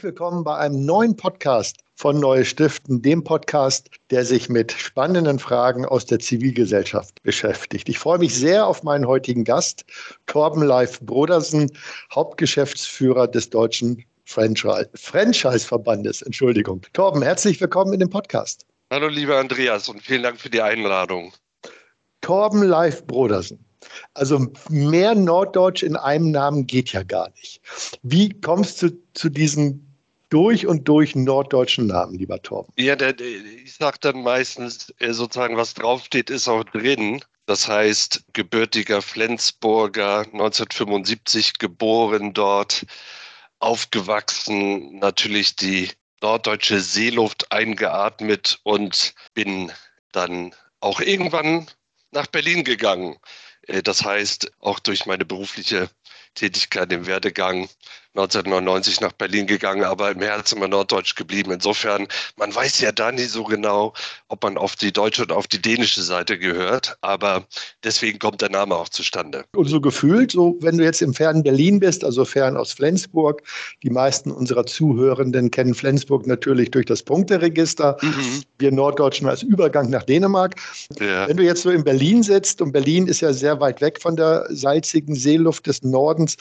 Herzlich willkommen bei einem neuen Podcast von Neue Stiften, dem Podcast, der sich mit spannenden Fragen aus der Zivilgesellschaft beschäftigt. Ich freue mich sehr auf meinen heutigen Gast, Torben Leif Brodersen, Hauptgeschäftsführer des Deutschen Franchise-Verbandes. Entschuldigung. Torben, herzlich willkommen in dem Podcast. Hallo, lieber Andreas, und vielen Dank für die Einladung. Torben Leif Brodersen. Also mehr Norddeutsch in einem Namen geht ja gar nicht. Wie kommst du zu diesem durch und durch norddeutschen Namen, lieber Torben? Ja, der, ich sage dann meistens äh, sozusagen, was draufsteht, ist auch drin. Das heißt, gebürtiger Flensburger, 1975 geboren dort, aufgewachsen, natürlich die norddeutsche Seeluft eingeatmet und bin dann auch irgendwann nach Berlin gegangen. Äh, das heißt, auch durch meine berufliche Tätigkeit im Werdegang 1999 nach Berlin gegangen, aber im Herzen immer norddeutsch geblieben. Insofern, man weiß ja da nicht so genau, ob man auf die deutsche oder auf die dänische Seite gehört, aber deswegen kommt der Name auch zustande. Und so gefühlt, so wenn du jetzt im fernen Berlin bist, also fern aus Flensburg, die meisten unserer Zuhörenden kennen Flensburg natürlich durch das Punkteregister, mhm. wir Norddeutschen als Übergang nach Dänemark. Ja. Wenn du jetzt so in Berlin sitzt, und Berlin ist ja sehr weit weg von der salzigen Seeluft des Nordens,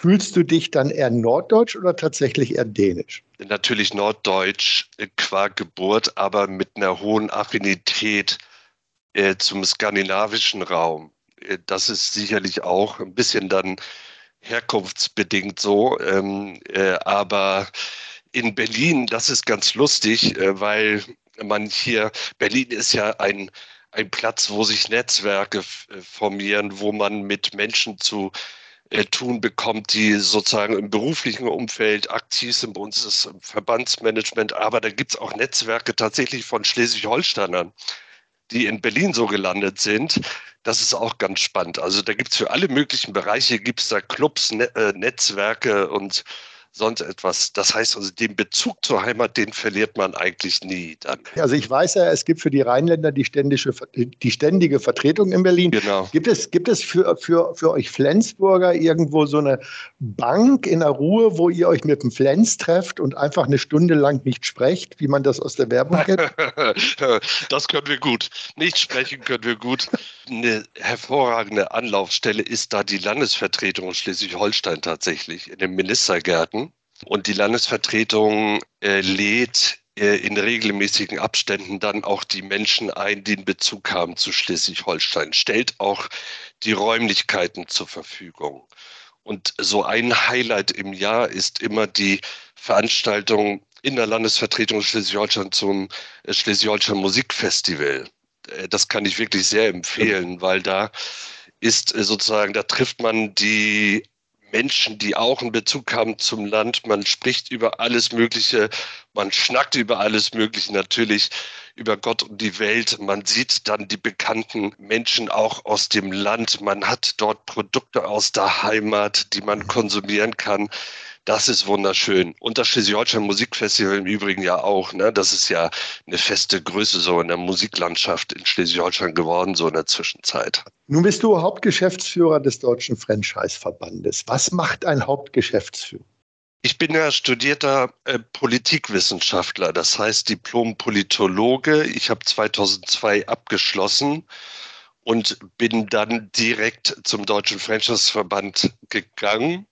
Fühlst du dich dann eher norddeutsch oder tatsächlich eher dänisch? Natürlich norddeutsch äh, qua Geburt, aber mit einer hohen Affinität äh, zum skandinavischen Raum. Äh, das ist sicherlich auch ein bisschen dann herkunftsbedingt so. Ähm, äh, aber in Berlin, das ist ganz lustig, äh, weil man hier, Berlin ist ja ein, ein Platz, wo sich Netzwerke äh, formieren, wo man mit Menschen zu äh, tun bekommt, die sozusagen im beruflichen Umfeld aktiv sind. Bei uns ist es Verbandsmanagement, aber da gibt es auch Netzwerke tatsächlich von Schleswig-Holsteinern, die in Berlin so gelandet sind. Das ist auch ganz spannend. Also da gibt es für alle möglichen Bereiche, gibt es da Clubs, ne äh, Netzwerke und sonst etwas. Das heißt also, den Bezug zur Heimat, den verliert man eigentlich nie dann. Also ich weiß ja, es gibt für die Rheinländer die, ständische, die ständige Vertretung in Berlin. Genau. Gibt es, gibt es für, für, für euch Flensburger irgendwo so eine Bank in der Ruhe, wo ihr euch mit dem Flens trefft und einfach eine Stunde lang nicht sprecht, wie man das aus der Werbung kennt? das können wir gut. Nicht sprechen können wir gut. Eine hervorragende Anlaufstelle ist da die Landesvertretung in Schleswig-Holstein tatsächlich in den Ministergärten. Und die Landesvertretung äh, lädt äh, in regelmäßigen Abständen dann auch die Menschen ein, die einen Bezug haben zu Schleswig-Holstein, stellt auch die Räumlichkeiten zur Verfügung. Und so ein Highlight im Jahr ist immer die Veranstaltung in der Landesvertretung Schleswig-Holstein zum äh, Schleswig-Holstein Musikfestival. Äh, das kann ich wirklich sehr empfehlen, weil da ist äh, sozusagen, da trifft man die Menschen, die auch einen Bezug haben zum Land. Man spricht über alles Mögliche, man schnackt über alles Mögliche natürlich, über Gott und die Welt. Man sieht dann die bekannten Menschen auch aus dem Land. Man hat dort Produkte aus der Heimat, die man konsumieren kann. Das ist wunderschön. Und das Schleswig-Holstein Musikfestival im Übrigen ja auch. Ne? Das ist ja eine feste Größe so in der Musiklandschaft in Schleswig-Holstein geworden, so in der Zwischenzeit. Nun bist du Hauptgeschäftsführer des Deutschen Franchise-Verbandes. Was macht ein Hauptgeschäftsführer? Ich bin ja studierter äh, Politikwissenschaftler, das heißt Diplom-Politologe. Ich habe 2002 abgeschlossen und bin dann direkt zum Deutschen Franchise-Verband gegangen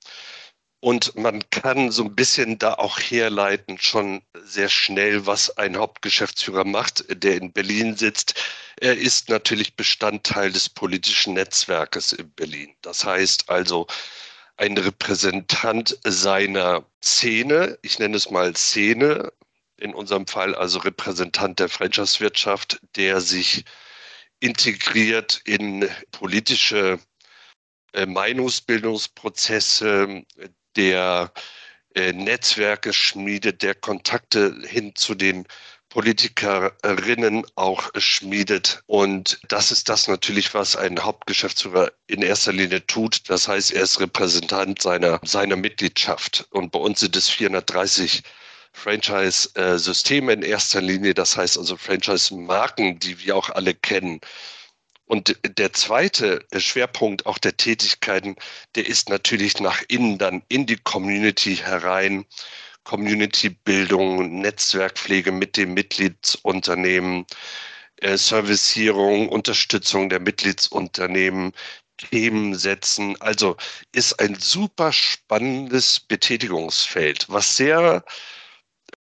und man kann so ein bisschen da auch herleiten, schon sehr schnell, was ein Hauptgeschäftsführer macht, der in Berlin sitzt. Er ist natürlich Bestandteil des politischen Netzwerkes in Berlin. Das heißt also, ein Repräsentant seiner Szene, ich nenne es mal Szene, in unserem Fall also Repräsentant der Franchise-Wirtschaft, der sich integriert in politische äh, Meinungsbildungsprozesse, der äh, Netzwerke schmiedet, der Kontakte hin zu den Politikerinnen auch schmiedet. Und das ist das natürlich, was ein Hauptgeschäftsführer in erster Linie tut. Das heißt, er ist Repräsentant seiner, seiner Mitgliedschaft. Und bei uns sind es 430 Franchise-Systeme in erster Linie. Das heißt also Franchise-Marken, die wir auch alle kennen. Und der zweite Schwerpunkt auch der Tätigkeiten, der ist natürlich nach innen dann in die Community herein, Community-Bildung, Netzwerkpflege mit dem Mitgliedsunternehmen, äh, Servicierung, Unterstützung der Mitgliedsunternehmen, Themen setzen. Also ist ein super spannendes Betätigungsfeld, was sehr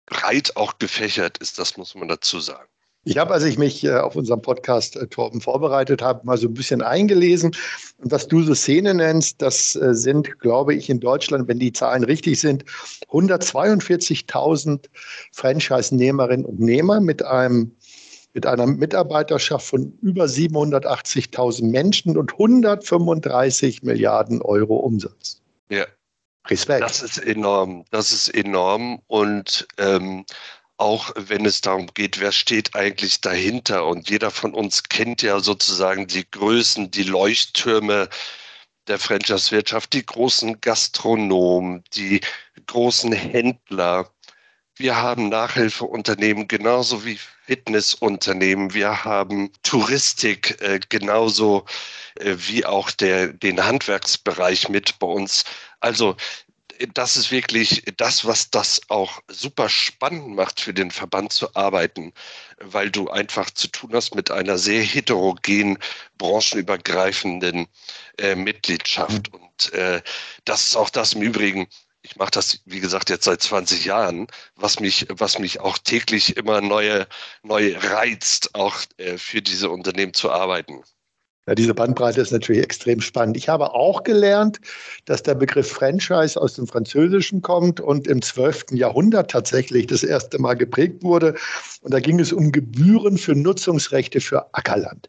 breit auch gefächert ist, das muss man dazu sagen. Ich habe, als ich mich äh, auf unserem Podcast äh, Torben vorbereitet habe, mal so ein bisschen eingelesen. Und was du so Szene nennst, das äh, sind, glaube ich, in Deutschland, wenn die Zahlen richtig sind, 142.000 Franchise-Nehmerinnen und Nehmer mit einem mit einer Mitarbeiterschaft von über 780.000 Menschen und 135 Milliarden Euro Umsatz. Ja. Respekt. Das ist enorm. Das ist enorm. Und ähm, auch wenn es darum geht, wer steht eigentlich dahinter. Und jeder von uns kennt ja sozusagen die Größen, die Leuchttürme der Franchise-Wirtschaft, die großen Gastronomen, die großen Händler. Wir haben Nachhilfeunternehmen genauso wie Fitnessunternehmen. Wir haben Touristik äh, genauso äh, wie auch der, den Handwerksbereich mit bei uns. Also das ist wirklich das, was das auch super spannend macht für den Verband zu arbeiten, weil du einfach zu tun hast mit einer sehr heterogenen, branchenübergreifenden äh, Mitgliedschaft. Mhm. Und äh, das ist auch das im Übrigen, ich mache das, wie gesagt, jetzt seit 20 Jahren, was mich, was mich auch täglich immer neue, neu reizt, auch äh, für diese Unternehmen zu arbeiten. Ja, diese Bandbreite ist natürlich extrem spannend. Ich habe auch gelernt, dass der Begriff Franchise aus dem Französischen kommt und im 12. Jahrhundert tatsächlich das erste Mal geprägt wurde. Und da ging es um Gebühren für Nutzungsrechte für Ackerland.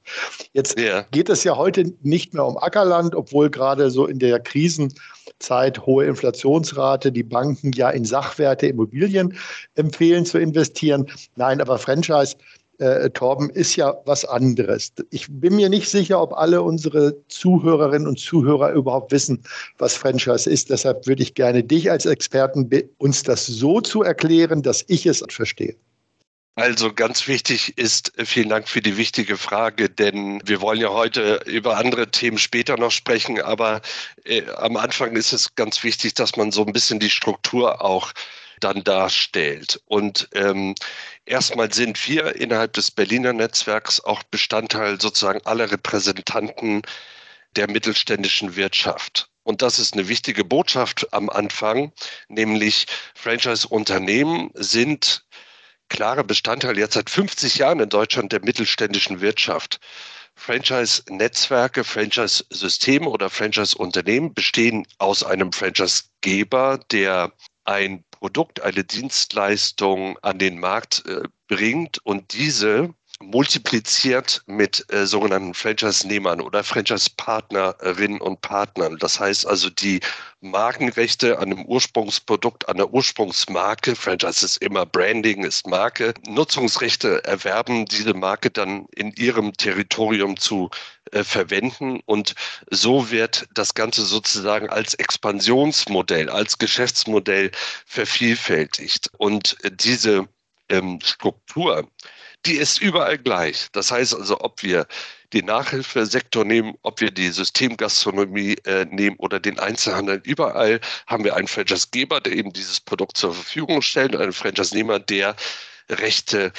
Jetzt ja. geht es ja heute nicht mehr um Ackerland, obwohl gerade so in der Krisenzeit hohe Inflationsrate die Banken ja in Sachwerte, Immobilien empfehlen zu investieren. Nein, aber Franchise äh, Torben, ist ja was anderes. Ich bin mir nicht sicher, ob alle unsere Zuhörerinnen und Zuhörer überhaupt wissen, was Franchise ist. Deshalb würde ich gerne dich als Experten uns das so zu erklären, dass ich es verstehe. Also ganz wichtig ist, äh, vielen Dank für die wichtige Frage, denn wir wollen ja heute über andere Themen später noch sprechen, aber äh, am Anfang ist es ganz wichtig, dass man so ein bisschen die Struktur auch dann darstellt. Und ähm, erstmal sind wir innerhalb des Berliner Netzwerks auch Bestandteil sozusagen aller Repräsentanten der mittelständischen Wirtschaft. Und das ist eine wichtige Botschaft am Anfang, nämlich Franchise-Unternehmen sind klare Bestandteil jetzt seit 50 Jahren in Deutschland der mittelständischen Wirtschaft. Franchise-Netzwerke, Franchise-Systeme oder Franchise-Unternehmen bestehen aus einem Franchise-Geber, der ein Produkt, eine Dienstleistung an den Markt äh, bringt und diese multipliziert mit äh, sogenannten Franchise-Nehmern oder Franchise-Partnerinnen und Partnern. Das heißt also, die Markenrechte an einem Ursprungsprodukt, an der Ursprungsmarke, Franchise ist immer Branding, ist Marke, Nutzungsrechte erwerben, diese Marke dann in ihrem Territorium zu äh, verwenden. Und so wird das Ganze sozusagen als Expansionsmodell, als Geschäftsmodell vervielfältigt. Und diese ähm, Struktur, die ist überall gleich. Das heißt also, ob wir den Nachhilfesektor nehmen, ob wir die Systemgastronomie äh, nehmen oder den Einzelhandel, überall haben wir einen Franchise-Geber, der eben dieses Produkt zur Verfügung stellt und einen Franchise-Nehmer, der Rechte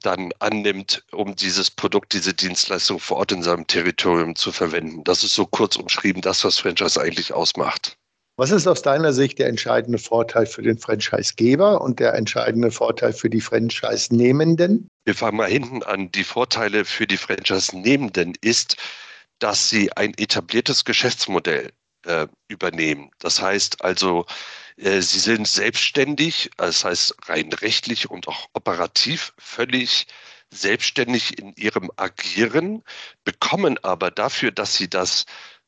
dann annimmt, um dieses Produkt, diese Dienstleistung vor Ort in seinem Territorium zu verwenden. Das ist so kurz umschrieben das, was Franchise eigentlich ausmacht. Was ist aus deiner Sicht der entscheidende Vorteil für den Franchisegeber und der entscheidende Vorteil für die Franchise-Nehmenden? Wir fangen mal hinten an. Die Vorteile für die Franchise-Nehmenden ist, dass sie ein etabliertes Geschäftsmodell äh, übernehmen. Das heißt also, äh, sie sind selbstständig, das heißt rein rechtlich und auch operativ völlig selbstständig in ihrem Agieren, bekommen aber dafür, dass sie das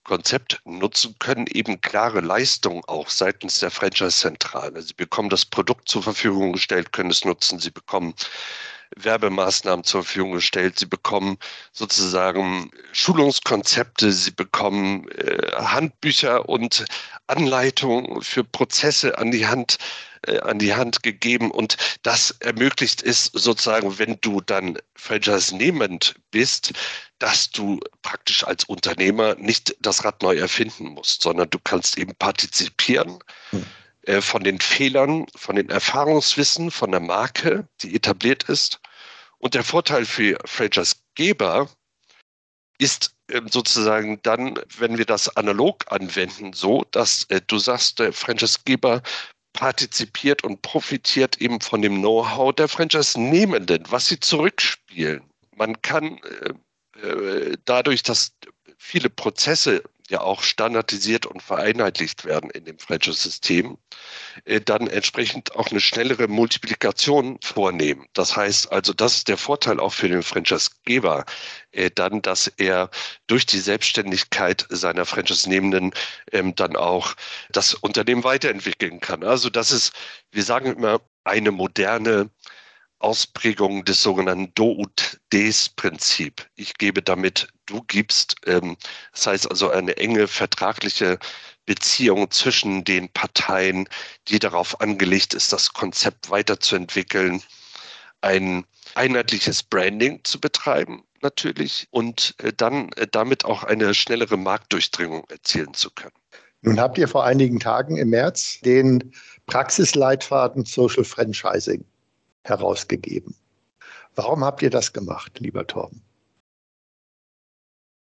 Konzept nutzen können, eben klare Leistungen auch seitens der Franchise-Zentrale. Sie bekommen das Produkt zur Verfügung gestellt, können es nutzen. Sie bekommen Werbemaßnahmen zur Verfügung gestellt. Sie bekommen sozusagen Schulungskonzepte, sie bekommen äh, Handbücher und Anleitungen für Prozesse an die Hand äh, an die Hand gegeben und das ermöglicht es sozusagen, wenn du dann Franchise-nehmend bist, dass du praktisch als Unternehmer nicht das Rad neu erfinden musst, sondern du kannst eben partizipieren. Hm äh, von den Fehlern, von den Erfahrungswissen, von der Marke, die etabliert ist. Und der Vorteil für Franchise-Geber ist ähm, sozusagen dann, wenn wir das analog anwenden, so, dass äh, du sagst, der Franchise-Geber partizipiert und profitiert eben von dem Know-how der Franchise-Nehmenden, was sie zurückspielen. Man kann äh, äh dadurch, dass viele Prozesse ja auch standardisiert und vereinheitlicht werden in dem Franchise-System, äh, dann entsprechend auch eine schnellere Multiplikation vornehmen. Das heißt also, das ist der Vorteil auch für den Franchise-Geber, äh, dann, dass er durch die Selbstständigkeit seiner Franchise-Nehmenden ähm, dann auch das Unternehmen weiterentwickeln kann. Also das ist, wir sagen immer, eine moderne Ausprägung des sogenannten Do ut des Prinzip. Ich gebe damit, du gibst. Ähm, das heißt also eine enge vertragliche Beziehung zwischen den Parteien, die darauf angelegt ist, das Konzept weiterzuentwickeln, ein einheitliches Branding zu betreiben natürlich und äh, dann äh, damit auch eine schnellere Marktdurchdringung erzielen zu können. Nun habt ihr vor einigen Tagen im März den Praxisleitfaden Social Franchising herausgegeben. Warum habt ihr das gemacht, lieber Torben?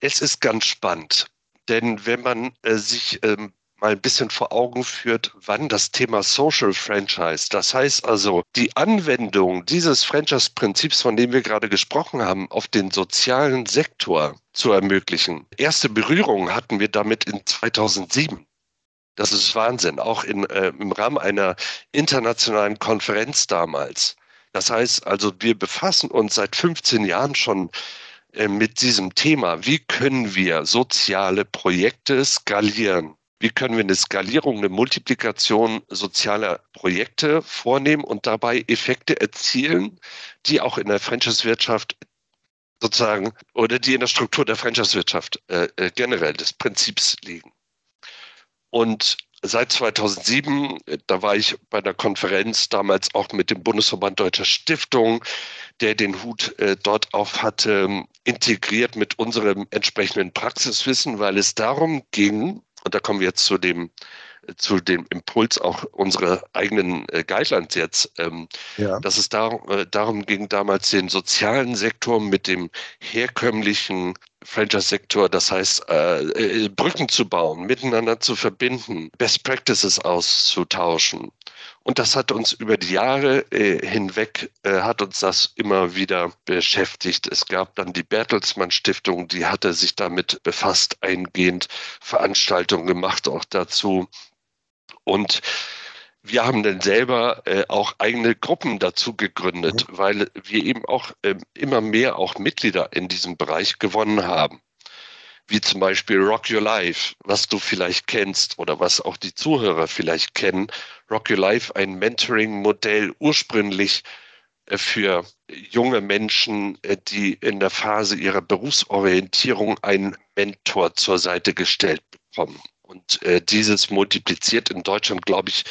Es ist ganz spannend, denn wenn man äh, sich ähm, mal ein bisschen vor Augen führt, wann das Thema Social Franchise, das heißt also die Anwendung dieses Franchise-Prinzips, von dem wir gerade gesprochen haben, auf den sozialen Sektor zu ermöglichen. Erste Berührungen hatten wir damit in 2007. Das ist Wahnsinn, auch in, äh, im Rahmen einer internationalen Konferenz damals. Das heißt also, wir befassen uns seit 15 Jahren schon äh, mit diesem Thema. Wie können wir soziale Projekte skalieren? Wie können wir eine Skalierung, eine Multiplikation sozialer Projekte vornehmen und dabei Effekte erzielen, die auch in der Franchise-Wirtschaft sozusagen oder die in der Struktur der Franchise-Wirtschaft äh, äh generell des Prinzips liegen? Und seit 2007, da war ich bei der Konferenz damals auch mit dem Bundesverband Deutscher Stiftung, der den Hut äh, dort auf hatte, integriert mit unserem entsprechenden Praxiswissen, weil es darum ging, und da kommen wir jetzt zu dem zu dem Impuls auch unserer eigenen äh, Guidelines jetzt, ähm, ja. dass es darum, äh, darum ging, damals den sozialen Sektor mit dem herkömmlichen Franchise-Sektor, das heißt, äh, äh, Brücken zu bauen, miteinander zu verbinden, Best Practices auszutauschen. Und das hat uns über die Jahre äh, hinweg, äh, hat uns das immer wieder beschäftigt. Es gab dann die Bertelsmann Stiftung, die hatte sich damit befasst, eingehend Veranstaltungen gemacht, auch dazu. Und wir haben dann selber äh, auch eigene Gruppen dazu gegründet, mhm. weil wir eben auch äh, immer mehr auch Mitglieder in diesem Bereich gewonnen haben. Wie zum Beispiel Rock Your Life, was du vielleicht kennst oder was auch die Zuhörer vielleicht kennen. Rock Your Life, ein Mentoring-Modell ursprünglich äh, für junge Menschen, äh, die in der Phase ihrer Berufsorientierung einen Mentor zur Seite gestellt bekommen. Und äh, dieses multipliziert in Deutschland, glaube ich,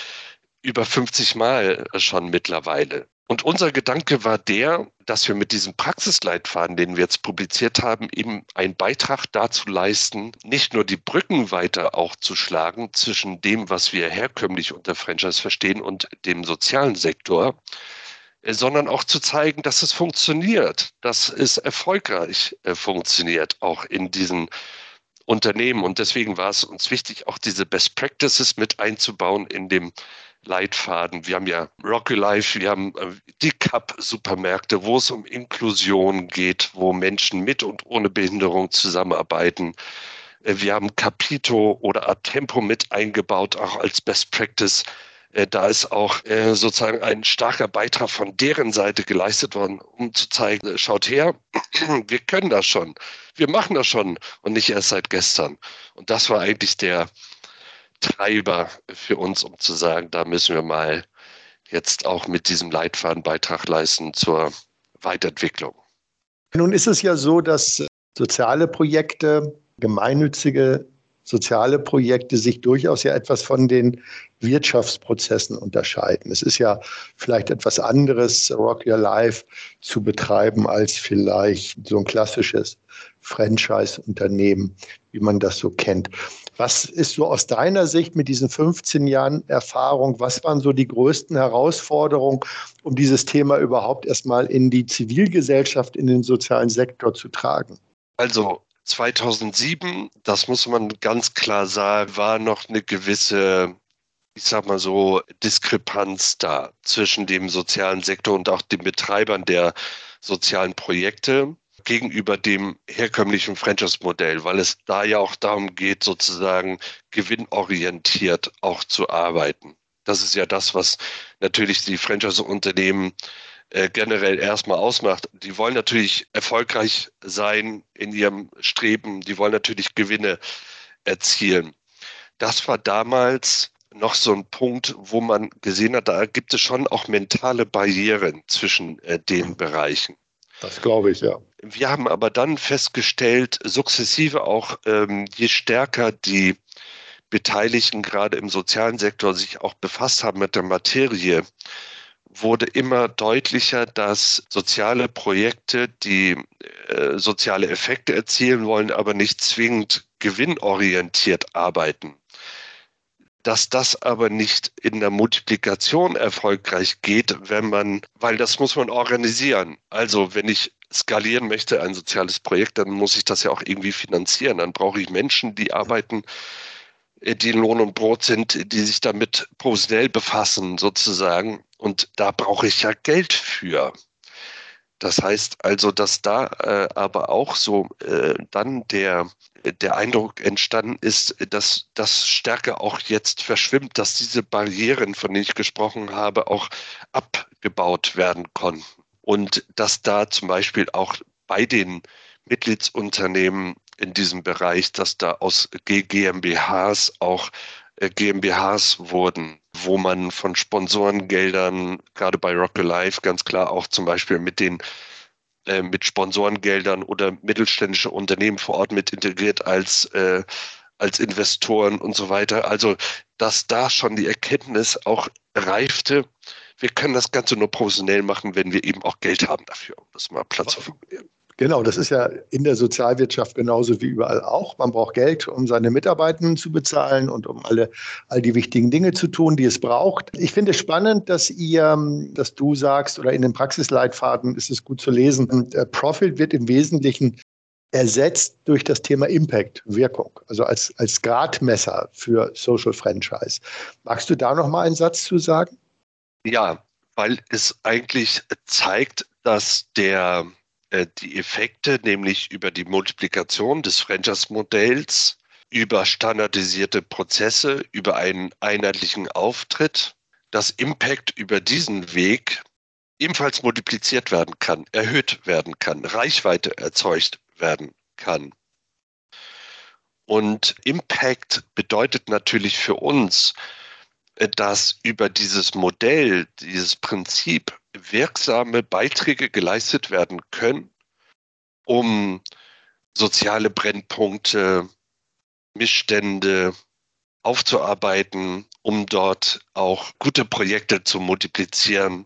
über 50 Mal schon mittlerweile. Und unser Gedanke war der, dass wir mit diesem Praxisleitfaden, den wir jetzt publiziert haben, eben einen Beitrag dazu leisten, nicht nur die Brücken weiter auch zu schlagen zwischen dem, was wir herkömmlich unter Franchise verstehen und dem sozialen Sektor, äh, sondern auch zu zeigen, dass es funktioniert, dass es erfolgreich äh, funktioniert, auch in diesen Unternehmen. Und deswegen war es uns wichtig, auch diese Best Practices mit einzubauen in dem Leitfaden. Wir haben ja Rocky Life, wir haben äh, die Cup-Supermärkte, wo es um Inklusion geht, wo Menschen mit und ohne Behinderung zusammenarbeiten. Äh, wir haben Capito oder Tempo mit eingebaut, auch als Best Practice. Äh, da ist auch sozusagen ein starker Beitrag von deren Seite geleistet worden, um zu zeigen, schaut her, wir können das schon. Wir machen das schon und nicht erst seit gestern. Und das war eigentlich der, Treiber für uns, um zu sagen, da müssen wir mal jetzt auch mit diesem Leitfaden Beitrag leisten zur Weiterentwicklung. Nun ist es ja so, dass soziale Projekte, gemeinnützige soziale Projekte sich durchaus ja etwas von den Wirtschaftsprozessen unterscheiden. Es ist ja vielleicht etwas anderes, Rock Your Life zu betreiben, als vielleicht so ein klassisches Franchise-Unternehmen, wie man das so kennt. Was ist so aus deiner Sicht mit diesen 15 Jahren Erfahrung, was waren so die größten Herausforderungen, um dieses Thema überhaupt erstmal in die Zivilgesellschaft, in den sozialen Sektor zu tragen? Also 2007, das muss man ganz klar sagen, war noch eine gewisse ich sag mal so, Diskrepanz da zwischen dem sozialen Sektor und auch den Betreibern der sozialen Projekte gegenüber dem herkömmlichen Franchise-Modell, weil es da ja auch darum geht, sozusagen gewinnorientiert auch zu arbeiten. Das ist ja das, was natürlich die Franchise-Unternehmen äh, generell erstmal ausmacht. Die wollen natürlich erfolgreich sein in ihrem Streben, die wollen natürlich Gewinne erzielen. Das war damals noch so ein Punkt, wo man gesehen hat, da gibt es schon auch mentale Barrieren zwischen äh, den Bereichen. Das glaube ich, ja. Wir haben aber dann festgestellt, sukzessive auch, ähm, je stärker die Beteiligten gerade im sozialen Sektor sich auch befasst haben mit der Materie, wurde immer deutlicher, dass soziale Projekte, die äh, soziale Effekte erzielen wollen, aber nicht zwingend gewinnorientiert arbeiten dass das aber nicht in der Multiplikation erfolgreich geht, wenn man, weil das muss man organisieren. Also wenn ich skalieren möchte, ein soziales Projekt, dann muss ich das ja auch irgendwie finanzieren. Dann brauche ich Menschen, die arbeiten, äh, die in Lohn und Brot sind, die sich damit professionell befassen sozusagen. Und da brauche ich ja Geld für. Das heißt also, dass da äh, aber auch so äh, dann der der Eindruck entstanden ist, dass das stärker auch jetzt verschwimmt, dass diese Barrieren, von denen ich gesprochen habe, auch abgebaut werden konnten. Und dass da zum Beispiel auch bei den Mitgliedsunternehmen in diesem Bereich, dass da aus GmbHs auch GmbHs wurden, wo man von Sponsorengeldern, gerade bei Rock Alive, ganz klar auch zum Beispiel mit den äh, mit Sponsorengeldern oder mittelständische Unternehmen vor Ort mit integriert als, äh, als Investoren und so weiter. Also, dass da schon die Erkenntnis auch reifte, wir können das Ganze nur professionell machen, wenn wir eben auch Geld haben dafür, um das mal Platz zu formulieren. Genau, das ist ja in der Sozialwirtschaft genauso wie überall auch. Man braucht Geld, um seine Mitarbeitenden zu bezahlen und um alle, all die wichtigen Dinge zu tun, die es braucht. Ich finde es spannend, dass ihr, dass du sagst, oder in den Praxisleitfaden ist es gut zu lesen, Profit wird im Wesentlichen ersetzt durch das Thema Impact, Wirkung, also als, als Gradmesser für Social Franchise. Magst du da noch mal einen Satz zu sagen? Ja, weil es eigentlich zeigt, dass der die Effekte, nämlich über die Multiplikation des Franchise-Modells, über standardisierte Prozesse, über einen einheitlichen Auftritt, dass Impact über diesen Weg ebenfalls multipliziert werden kann, erhöht werden kann, Reichweite erzeugt werden kann. Und Impact bedeutet natürlich für uns, äh, dass über dieses Modell, dieses Prinzip wirksame Beiträge geleistet werden können, um soziale Brennpunkte, Missstände aufzuarbeiten, um dort auch gute Projekte zu multiplizieren.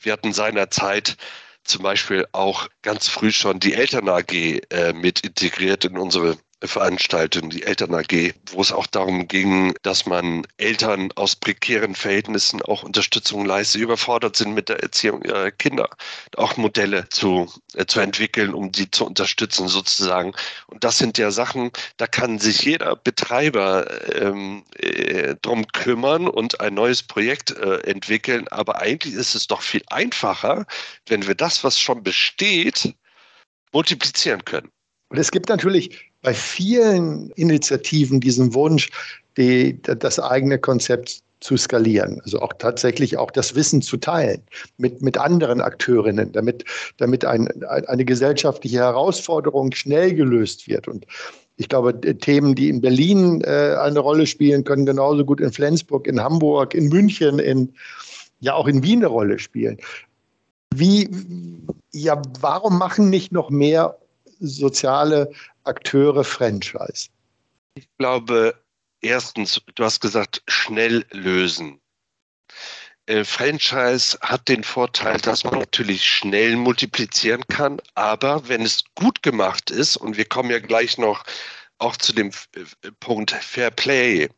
Wir hatten seinerzeit zum Beispiel auch ganz früh schon die Eltern AG äh, mit integriert in unsere Veranstaltung, die Eltern AG, wo es auch darum ging, dass man Eltern aus prekären Verhältnissen auch Unterstützung leistet, die überfordert sind mit der Erziehung ihrer Kinder, auch Modelle zu, äh, zu entwickeln, um die zu unterstützen sozusagen. Und das sind ja Sachen, da kann sich jeder Betreiber ähm, äh, drum kümmern und ein neues Projekt äh, entwickeln. Aber eigentlich ist es doch viel einfacher, wenn wir das, was schon besteht, multiplizieren können. Und es gibt natürlich bei vielen Initiativen diesen Wunsch, die, das eigene Konzept zu skalieren, also auch tatsächlich auch das Wissen zu teilen mit, mit anderen Akteurinnen, damit, damit ein, eine gesellschaftliche Herausforderung schnell gelöst wird. Und ich glaube, Themen, die in Berlin äh, eine Rolle spielen, können genauso gut in Flensburg, in Hamburg, in München, in, ja auch in Wien eine Rolle spielen. Wie, ja, warum machen nicht noch mehr soziale Akteure Franchise? Ich glaube, erstens, du hast gesagt, schnell lösen. Äh, Franchise hat den Vorteil, dass man natürlich schnell multiplizieren kann, aber wenn es gut gemacht ist, und wir kommen ja gleich noch auch zu dem äh, Punkt Fair Play.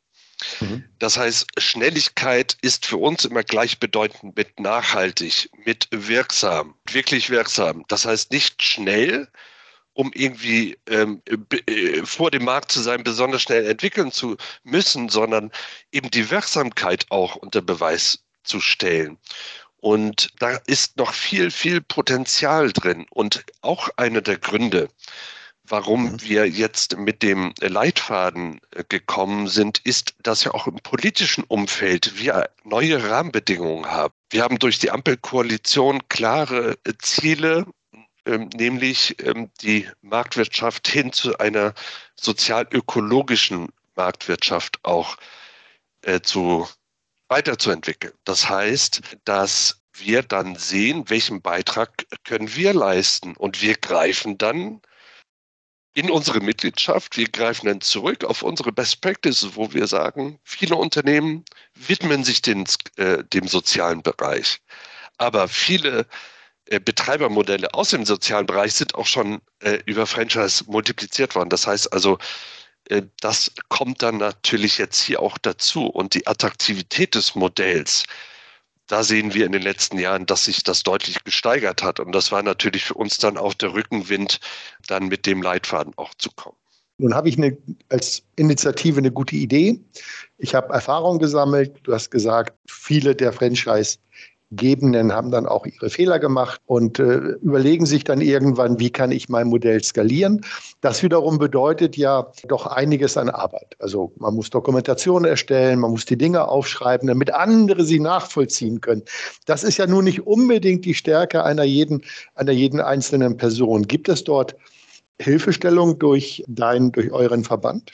Mhm. Das heißt, Schnelligkeit ist für uns immer gleichbedeutend mit nachhaltig, mit wirksam, wirklich wirksam. Das heißt nicht schnell, um irgendwie ähm, äh, vor dem Markt zu sein, besonders schnell entwickeln zu müssen, sondern eben die Wirksamkeit auch unter Beweis zu stellen. Und da ist noch viel, viel Potenzial drin. Und auch einer der Gründe, warum mhm. wir jetzt mit dem Leitfaden äh, gekommen sind, ist, dass wir auch im politischen Umfeld wir neue Rahmenbedingungen haben. Wir haben durch die Ampelkoalition klare äh, Ziele, nämlich ähm, die Marktwirtschaft hin zu einer sozial-ökologischen Marktwirtschaft auch äh, zu weiterzuentwickeln. Das heißt, dass wir dann sehen, welchen Beitrag können wir leisten und wir greifen dann in unsere Mitgliedschaft, wir greifen dann zurück auf unsere Best Practices, wo wir sagen, viele Unternehmen widmen sich den, äh, dem sozialen Bereich. Aber viele Betreibermodelle aus dem sozialen Bereich sind auch schon äh, über Franchise multipliziert worden. Das heißt also, äh, das kommt dann natürlich jetzt hier auch dazu. Und die Attraktivität des Modells, da sehen wir in den letzten Jahren, dass sich das deutlich gesteigert hat. Und das war natürlich für uns dann auch der Rückenwind, dann mit dem Leitfaden auch zu kommen. Nun habe ich eine, als Initiative eine gute Idee. Ich habe Erfahrung gesammelt. Du hast gesagt, viele der Franchise Gebenden haben dann auch ihre Fehler gemacht und äh, überlegen sich dann irgendwann, wie kann ich mein Modell skalieren. Das wiederum bedeutet ja doch einiges an Arbeit. Also man muss Dokumentation erstellen, man muss die Dinge aufschreiben, damit andere sie nachvollziehen können. Das ist ja nun nicht unbedingt die Stärke einer jeden, einer jeden einzelnen Person. Gibt es dort Hilfestellung durch dein, durch euren Verband?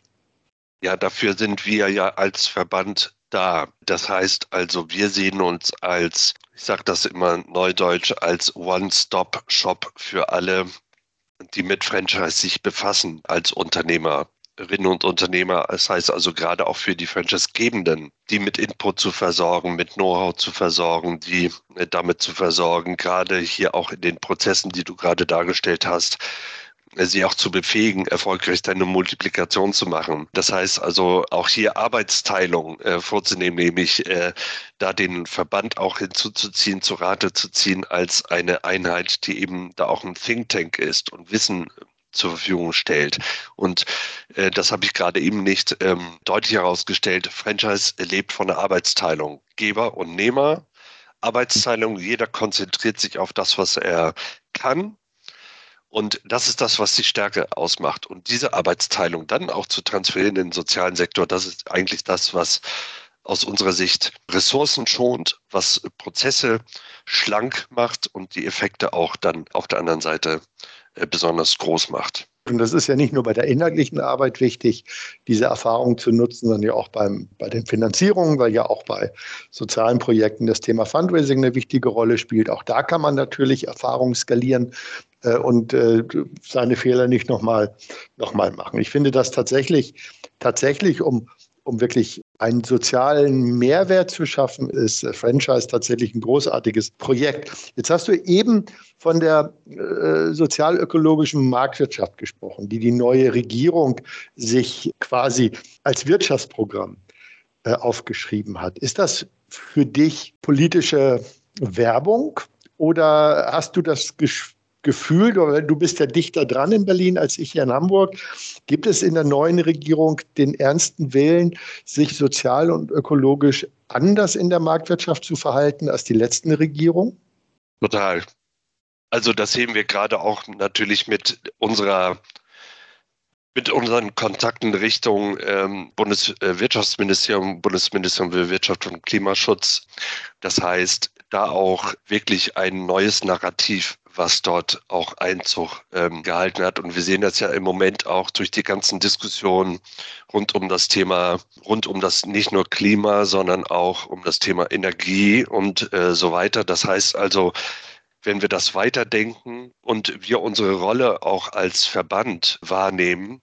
Ja, dafür sind wir ja als Verband da. Das heißt also, wir sehen uns als, ich sage das immer neudeutsch, als One-Stop-Shop für alle, die mit Franchise sich befassen, als Unternehmerinnen und Unternehmer. Das heißt also gerade auch für die Franchise-Gebenden, die mit Input zu versorgen, mit Know-how zu versorgen, die damit zu versorgen, gerade hier auch in den Prozessen, die du gerade dargestellt hast, sie auch zu befähigen, erfolgreich eine Multiplikation zu machen. Das heißt also auch hier Arbeitsteilung äh, vorzunehmen, nämlich äh, da den Verband auch hinzuzuziehen, zu Rate zu ziehen als eine Einheit, die eben da auch ein Think Tank ist und Wissen zur Verfügung stellt. Und äh, das habe ich gerade eben nicht ähm, deutlich herausgestellt. Franchise lebt von der Arbeitsteilung. Geber und Nehmer. Arbeitsteilung, jeder konzentriert sich auf das, was er kann und das ist das, was die Stärke ausmacht. Und diese Arbeitsteilung dann auch zu transferieren in den sozialen Sektor, das ist eigentlich das, was aus unserer Sicht Ressourcen schont, was Prozesse schlank macht und die Effekte auch dann auf der anderen Seite äh, besonders groß macht. Und das ist ja nicht nur bei der inhaltlichen Arbeit wichtig, diese Erfahrung zu nutzen, sondern ja auch beim, bei den Finanzierungen, weil ja auch bei sozialen Projekten das Thema Fundraising eine wichtige Rolle spielt. Auch da kann man natürlich Erfahrungen skalieren äh, und äh, seine Fehler nicht nochmal noch mal machen. Ich finde das tatsächlich, tatsächlich, um, um wirklich einen sozialen Mehrwert zu schaffen, ist Franchise tatsächlich ein großartiges Projekt. Jetzt hast du eben von der äh, sozialökologischen Marktwirtschaft gesprochen, die die neue Regierung sich quasi als Wirtschaftsprogramm äh, aufgeschrieben hat. Ist das für dich politische Werbung oder hast du das Gefühl, Gefühl, du bist ja dichter dran in Berlin als ich hier in Hamburg. Gibt es in der neuen Regierung den ernsten Willen, sich sozial und ökologisch anders in der Marktwirtschaft zu verhalten als die letzten Regierungen? Total. Also das sehen wir gerade auch natürlich mit unserer mit unseren Kontakten Richtung ähm, Bundeswirtschaftsministerium, Bundesministerium für Wirtschaft und Klimaschutz. Das heißt, da auch wirklich ein neues Narrativ was dort auch Einzug ähm, gehalten hat. Und wir sehen das ja im Moment auch durch die ganzen Diskussionen rund um das Thema, rund um das nicht nur Klima, sondern auch um das Thema Energie und äh, so weiter. Das heißt also, wenn wir das weiterdenken und wir unsere Rolle auch als Verband wahrnehmen,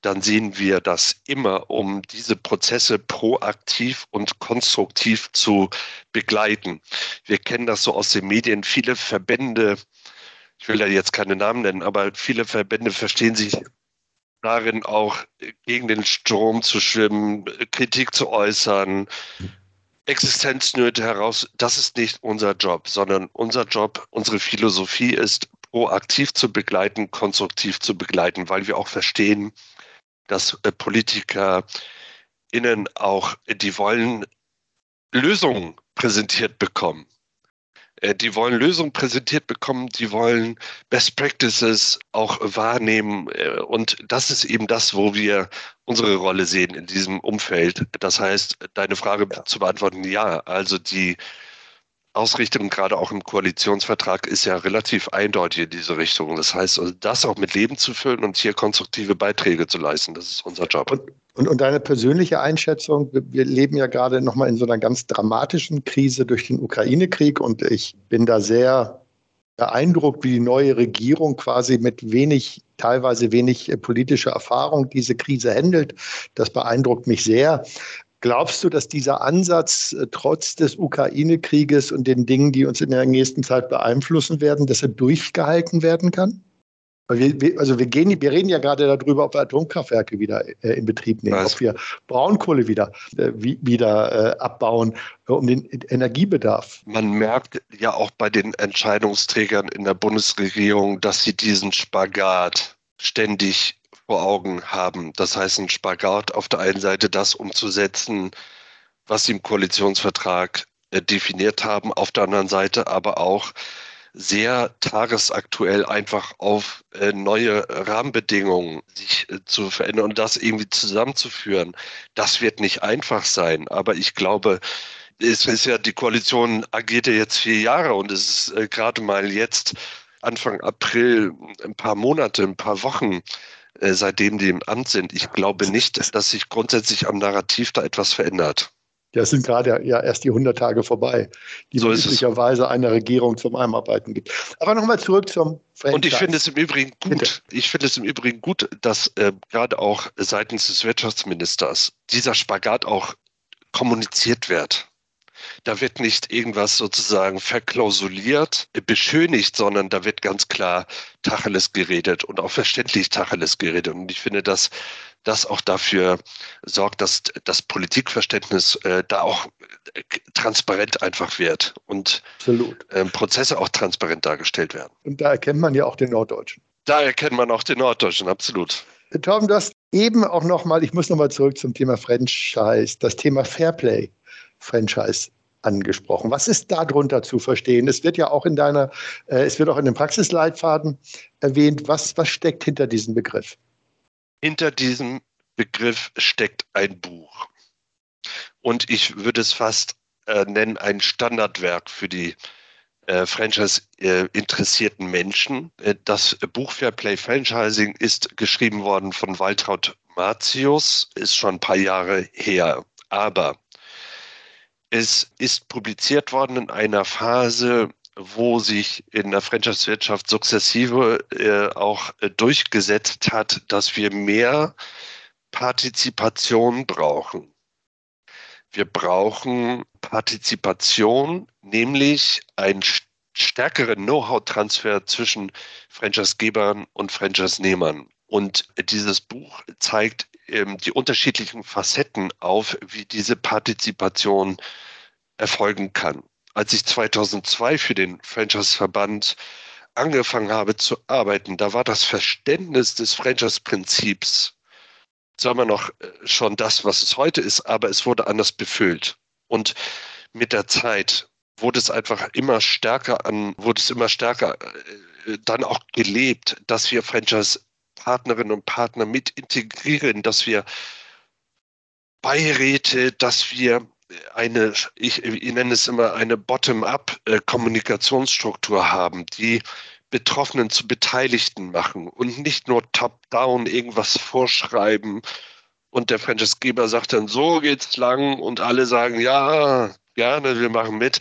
dann sehen wir das immer, um diese Prozesse proaktiv und konstruktiv zu begleiten. Wir kennen das so aus den Medien. Viele Verbände ich will da jetzt keine Namen nennen, aber viele Verbände verstehen sich darin auch gegen den Strom zu schwimmen, Kritik zu äußern, Existenznöte heraus. Das ist nicht unser Job, sondern unser Job, unsere Philosophie ist, proaktiv zu begleiten, konstruktiv zu begleiten, weil wir auch verstehen, dass äh, Politiker innen auch, die wollen Lösungen präsentiert bekommen. Äh, die wollen Lösungen präsentiert bekommen, die wollen Best Practices auch wahrnehmen. Äh, und das ist eben das, wo wir unsere Rolle sehen in diesem Umfeld. Das heißt, deine Frage ja. zu beantworten, ja, also die Ausrichtung, gerade auch im Koalitionsvertrag, ist ja relativ eindeutig in diese Richtung. Das heißt, also das auch mit Leben zu füllen und hier konstruktive Beiträge zu leisten, das ist unser Job. Und, und, und deine persönliche Einschätzung, wir leben ja gerade nochmal in so einer ganz dramatischen Krise durch den Ukraine-Krieg und ich bin da sehr beeindruckt, wie die neue Regierung quasi mit wenig, teilweise wenig äh, politischer Erfahrung diese Krise handelt. Das beeindruckt mich sehr. Glaubst du, dass dieser Ansatz äh, trotz des Ukraine-Krieges und den Dingen, die uns in der nächsten Zeit beeinflussen werden, dass er durchgehalten werden kann? Wir, also wir, gehen, wir reden ja gerade darüber, ob wir Atomkraftwerke wieder äh, in Betrieb nehmen, Was? ob wir Braunkohle wieder, äh, wieder abbauen, um den Energiebedarf. Man merkt ja auch bei den Entscheidungsträgern in der Bundesregierung, dass sie diesen Spagat ständig vor Augen haben. Das heißt, ein Spagat auf der einen Seite das umzusetzen, was sie im Koalitionsvertrag äh, definiert haben, auf der anderen Seite aber auch sehr tagesaktuell einfach auf äh, neue Rahmenbedingungen sich äh, zu verändern und das irgendwie zusammenzuführen. Das wird nicht einfach sein, aber ich glaube, es ist ja, die Koalition agiert ja jetzt vier Jahre und es ist gerade mal jetzt Anfang April, ein paar Monate, ein paar Wochen äh, seitdem die im Amt sind. Ich glaube nicht, dass sich grundsätzlich am Narrativ da etwas verändert. Ja, es sind gerade ja erst die 100 Tage vorbei, die so möglicherweise eine Regierung zum Einarbeiten gibt. Aber nochmal zurück zum Franchise. Und ich finde es im Übrigen gut, Bitte. ich finde es im Übrigen gut, dass äh, gerade auch seitens des Wirtschaftsministers dieser Spagat auch kommuniziert wird. Da wird nicht irgendwas sozusagen verklausuliert, beschönigt, sondern da wird ganz klar Tacheles geredet und auch verständlich Tacheles geredet. Und ich finde, dass das auch dafür sorgt, dass das Politikverständnis äh, da auch äh, transparent einfach wird und äh, Prozesse auch transparent dargestellt werden. Und da erkennt man ja auch den Norddeutschen. Da erkennt man auch den Norddeutschen, absolut. Tom, du hast eben auch nochmal, ich muss nochmal zurück zum Thema Franchise, das Thema Fairplay Franchise angesprochen. Was ist darunter zu verstehen? Es wird ja auch in deiner, äh, es wird auch in dem Praxisleitfaden erwähnt. Was, was steckt hinter diesem Begriff? Hinter diesem Begriff steckt ein Buch. Und ich würde es fast äh, nennen, ein Standardwerk für die äh, Franchise-interessierten Menschen. Äh, das Buch Fairplay Franchising ist geschrieben worden von Waltraud Martius, ist schon ein paar Jahre her. Aber es ist publiziert worden in einer Phase, wo sich in der Franchise-Wirtschaft sukzessive äh, auch äh, durchgesetzt hat, dass wir mehr Partizipation brauchen. Wir brauchen Partizipation, nämlich einen stärkeren Know-how-Transfer zwischen Franchise-Gebern und Franchise-Nehmern. Und dieses Buch zeigt ähm, die unterschiedlichen Facetten auf, wie diese Partizipation erfolgen kann. Als ich 2002 für den Franchise-Verband angefangen habe zu arbeiten, da war das Verständnis des Franchise-Prinzips, sagen wir noch, äh, schon das, was es heute ist, aber es wurde anders befüllt. Und mit der Zeit wurde es einfach immer stärker an, wurde es immer stärker äh, dann auch gelebt, dass wir Franchise Partnerinnen und Partner mit integrieren, dass wir Beiräte, dass wir eine, ich, ich nenne es immer eine Bottom-up-Kommunikationsstruktur haben, die Betroffenen zu Beteiligten machen und nicht nur top-down irgendwas vorschreiben. Und der Franchisegeber sagt dann, so geht's lang und alle sagen, ja, gerne, wir machen mit,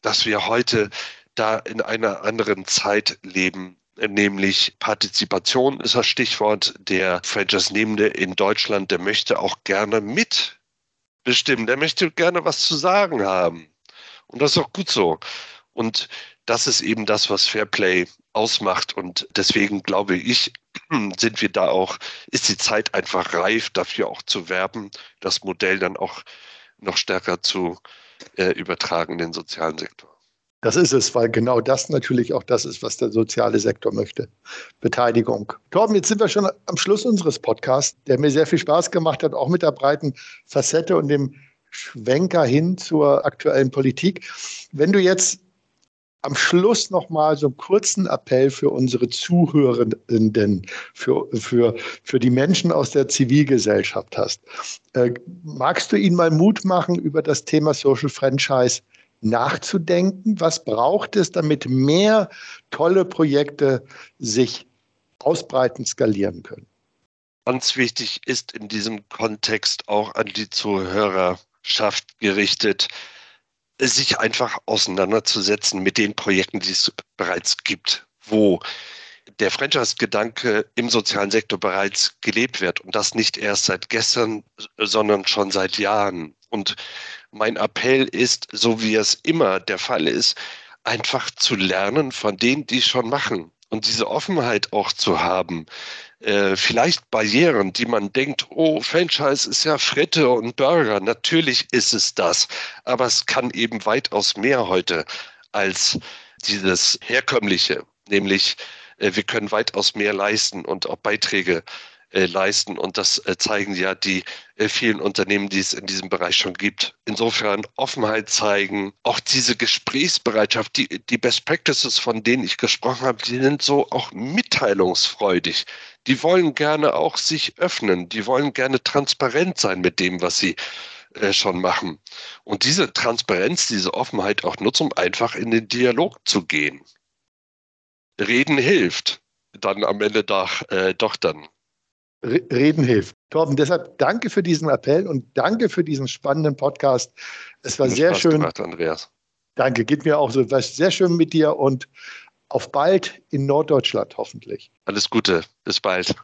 dass wir heute da in einer anderen Zeit leben nämlich Partizipation ist das Stichwort. Der Franchise-Nehmende in Deutschland, der möchte auch gerne mitbestimmen, der möchte gerne was zu sagen haben. Und das ist auch gut so. Und das ist eben das, was Fairplay ausmacht. Und deswegen glaube ich, sind wir da auch, ist die Zeit einfach reif, dafür auch zu werben, das Modell dann auch noch stärker zu äh, übertragen in den sozialen Sektor. Das ist es, weil genau das natürlich auch das ist, was der soziale Sektor möchte. Beteiligung. Torben, jetzt sind wir schon am Schluss unseres Podcasts, der mir sehr viel Spaß gemacht hat, auch mit der breiten Facette und dem Schwenker hin zur aktuellen Politik. Wenn du jetzt am Schluss nochmal so einen kurzen Appell für unsere Zuhörenden, für, für, für die Menschen aus der Zivilgesellschaft hast. Äh, magst du ihnen mal Mut machen, über das Thema Social Franchise nachzudenken? Was braucht es, damit mehr tolle Projekte sich ausbreiten, skalieren können? Ganz wichtig ist in diesem Kontext auch an die Zuhörerschaft gerichtet, sich einfach auseinanderzusetzen mit den Projekten, die es bereits gibt, wo der Franchise-Gedanke im sozialen Sektor bereits gelebt wird und das nicht erst seit gestern, sondern schon seit Jahren. Und mein Appell ist, so wie es immer der Fall ist, einfach zu lernen von denen, die es schon machen. Und diese Offenheit auch zu haben, äh, vielleicht Barrieren, die man denkt, oh, Franchise ist ja Fritte und Burger. Natürlich ist es das, aber es kann eben weitaus mehr heute als dieses herkömmliche, nämlich äh, wir können weitaus mehr leisten und auch Beiträge äh, leisten. Und das äh, zeigen ja die äh, vielen Unternehmen, die es in diesem Bereich schon gibt. Insofern Offenheit zeigen, auch diese Gesprächsbereitschaft, die, die Best Practices, von denen ich gesprochen habe, die sind so auch mitteilungsfreudig. Die wollen gerne auch sich öffnen, die wollen gerne transparent sein mit dem, was sie äh, schon machen. Und diese Transparenz, diese Offenheit auch nutzen, um einfach in den Dialog zu gehen. Reden hilft dann am Ende doch, äh, doch dann. Reden hilft. Torben, deshalb danke für diesen Appell und danke für diesen spannenden Podcast. Es war sehr Spaß schön. Gemacht, Andreas. Danke, geht mir auch so. Es war sehr schön mit dir und auf bald in Norddeutschland hoffentlich. Alles Gute, bis bald.